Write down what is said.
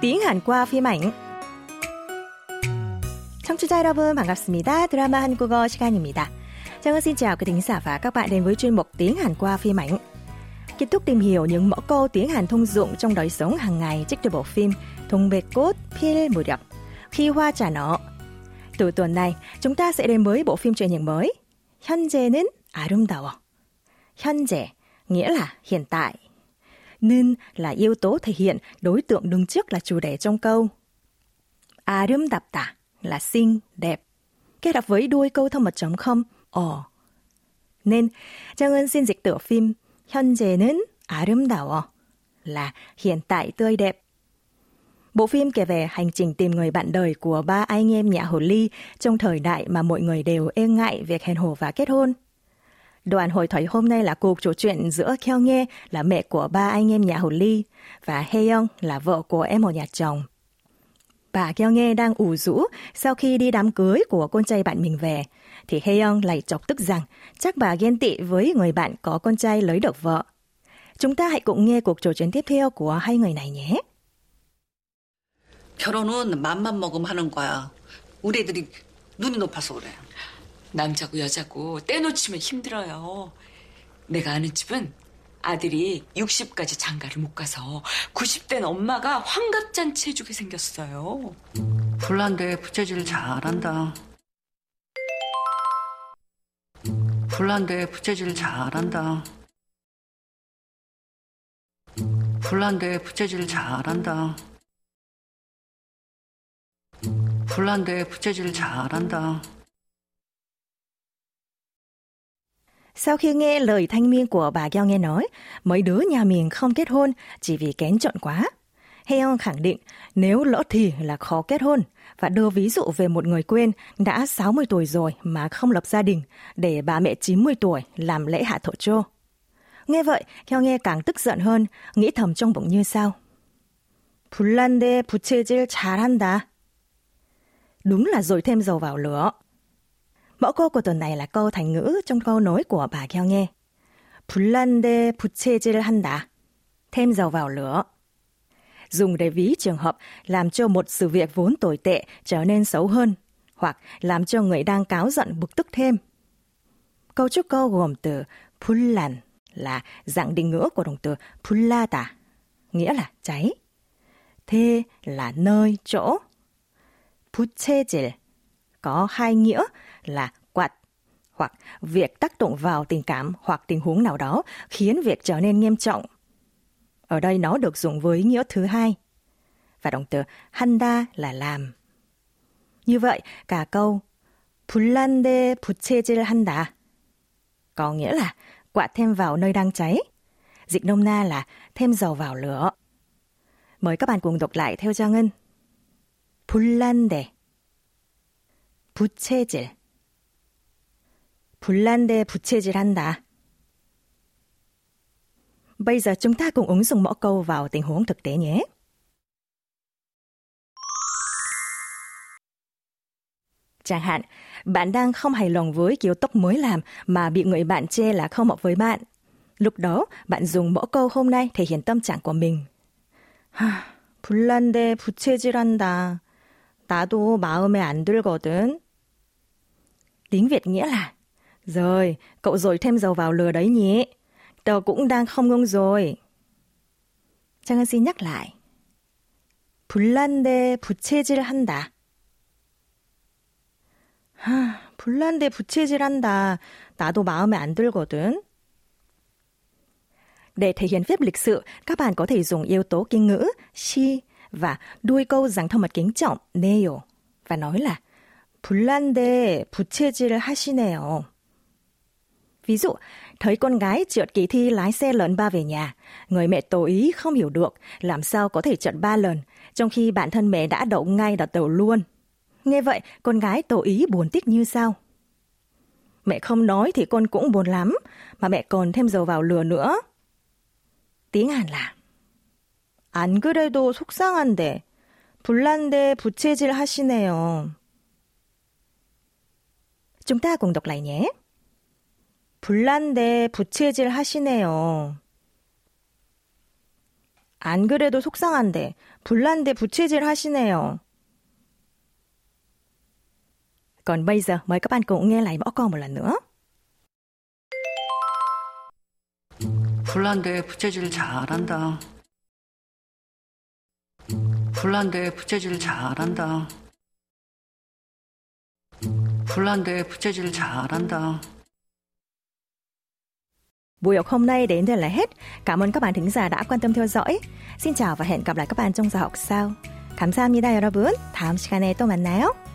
tiếng Hàn qua phim ảnh. 청취자 여러분 반갑습니다. 드라마 한국어 시간입니다. Trang xin chào quý thính giả và các bạn đến với chuyên mục tiếng Hàn qua phim ảnh. Kết thúc tìm hiểu những mẫu câu tiếng Hàn thông dụng trong đời sống hàng ngày trích từ bộ phim Thùng bệt cốt Pil mùa đập khi hoa trả nở. Từ tuần này, chúng ta sẽ đến với bộ phim truyền hình mới 현재는 아름다워. 현재 nghĩa là hiện tại. Nên là yếu tố thể hiện đối tượng đứng trước là chủ đề trong câu. 아름답다 là xinh, đẹp. Kết hợp với đuôi câu thông mật chấm không, 어. Nên, Trang Ân xin dịch tựa phim 현재는 아름다워 là hiện tại tươi đẹp. Bộ phim kể về hành trình tìm người bạn đời của ba anh em nhà hồ ly trong thời đại mà mọi người đều e ngại việc hẹn hò và kết hôn. Đoạn hội thoại hôm nay là cuộc trò chuyện giữa Kheo Nghe là mẹ của ba anh em nhà hồ ly và Heyoung là vợ của em một nhà chồng. Bà Kheo Nghe đang ủ rũ sau khi đi đám cưới của con trai bạn mình về, thì Heyoung lại chọc tức rằng chắc bà ghen tị với người bạn có con trai lấy được vợ. Chúng ta hãy cùng nghe cuộc trò chuyện tiếp theo của hai người này nhé. 결혼은 맘만 먹으면 하는 거야. 우리 애들이 눈이 높아서 그래. 남자고 여자고 떼놓치면 힘들어요. 내가 아는 집은 아들이 60까지 장가를 못 가서 90된 엄마가 환갑잔치 해주게 생겼어요. 불난데 부채질 잘한다. 불난데 부채질 잘한다. 불난데 부채질 잘한다. 불난데 부채질 잘한다. Sau khi nghe lời thanh miên của bà Gyo nghe nói, mấy đứa nhà mình không kết hôn chỉ vì kén chọn quá. Heon khẳng định nếu lỡ thì là khó kết hôn và đưa ví dụ về một người quên đã 60 tuổi rồi mà không lập gia đình để bà mẹ 90 tuổi làm lễ hạ thổ chô. Nghe vậy, Heo nghe càng tức giận hơn, nghĩ thầm trong bụng như sau. 불난데 부채질 잘한다. Đúng là rồi thêm dầu vào lửa. Mẫu câu của tuần này là câu thành ngữ trong câu nối của bà Kheo nghe. 불난데 부채질을 한다. Thêm dầu vào lửa. Dùng để ví trường hợp làm cho một sự việc vốn tồi tệ trở nên xấu hơn, hoặc làm cho người đang cáo giận bực tức thêm. Câu trúc câu gồm từ 불난 là dạng định ngữ của động từ 불나다, nghĩa là cháy. Thế là nơi, chỗ. 부채질 có hai nghĩa là quạt hoặc việc tác động vào tình cảm hoặc tình huống nào đó khiến việc trở nên nghiêm trọng. Ở đây nó được dùng với nghĩa thứ hai. Và động từ handa là làm. Như vậy, cả câu 불난데 부채질 한다 có nghĩa là quạt thêm vào nơi đang cháy. Dịch nôm na là thêm dầu vào lửa. Mời các bạn cùng đọc lại theo Trang Ngân. 불난데 부채질 불난데 부채질한다. Bây giờ chúng ta cùng ứng dụng mẫu câu vào tình huống thực tế nhé. Chẳng hạn, bạn đang không hài lòng với kiểu tóc mới làm mà bị người bạn chê là không hợp với bạn. Lúc đó, bạn dùng mẫu câu hôm nay thể hiện tâm trạng của mình. 불난데 부채질한다. 나도 마음에 안 들거든. Tiếng Việt nghĩa là Rồi, cậu rồi thêm dầu vào lửa đấy nhỉ? Tớ cũng đang không ngông rồi. Trang xin nhắc lại. 불난데 부채질 한다. 하, 불난데 부채질한다. 나도 마음에 안 들거든. Để thể hiện phép lịch sự, các bạn có thể dùng yếu tố kinh ngữ she và đuôi câu dáng thông mật kính trọng 네요 và nói là 불난데 부채질 하시네요. Ví dụ, thấy con gái trượt kỳ thi lái xe lần ba về nhà, người mẹ tổ ý không hiểu được làm sao có thể trượt ba lần, trong khi bản thân mẹ đã đậu ngay đợt đầu luôn. Nghe vậy, con gái tổ ý buồn tích như sao? Mẹ không nói thì con cũng buồn lắm, mà mẹ còn thêm dầu vào lửa nữa. Tiếng Hàn là 안 그래도 속상한데 불난데 부채질 하시네요. Chúng ta cùng đọc lại nhé. 불난데 부채질 하시네요. 안 그래도 속상한데 불난데 부채질 하시네요. Còn bây giờ mời các bạn cùng nghe lại mõ câu một lần nữa. 불난데 부채질 잘한다. 불난데 부채질 잘한다. 불난데 부채질 잘한다. Buổi học hôm nay đến đây là hết. Cảm ơn các bạn thính giả đã quan tâm theo dõi. Xin chào và hẹn gặp lại các bạn trong giờ học sau. 감사합니다, 여러분. 다음 시간에 또 만나요.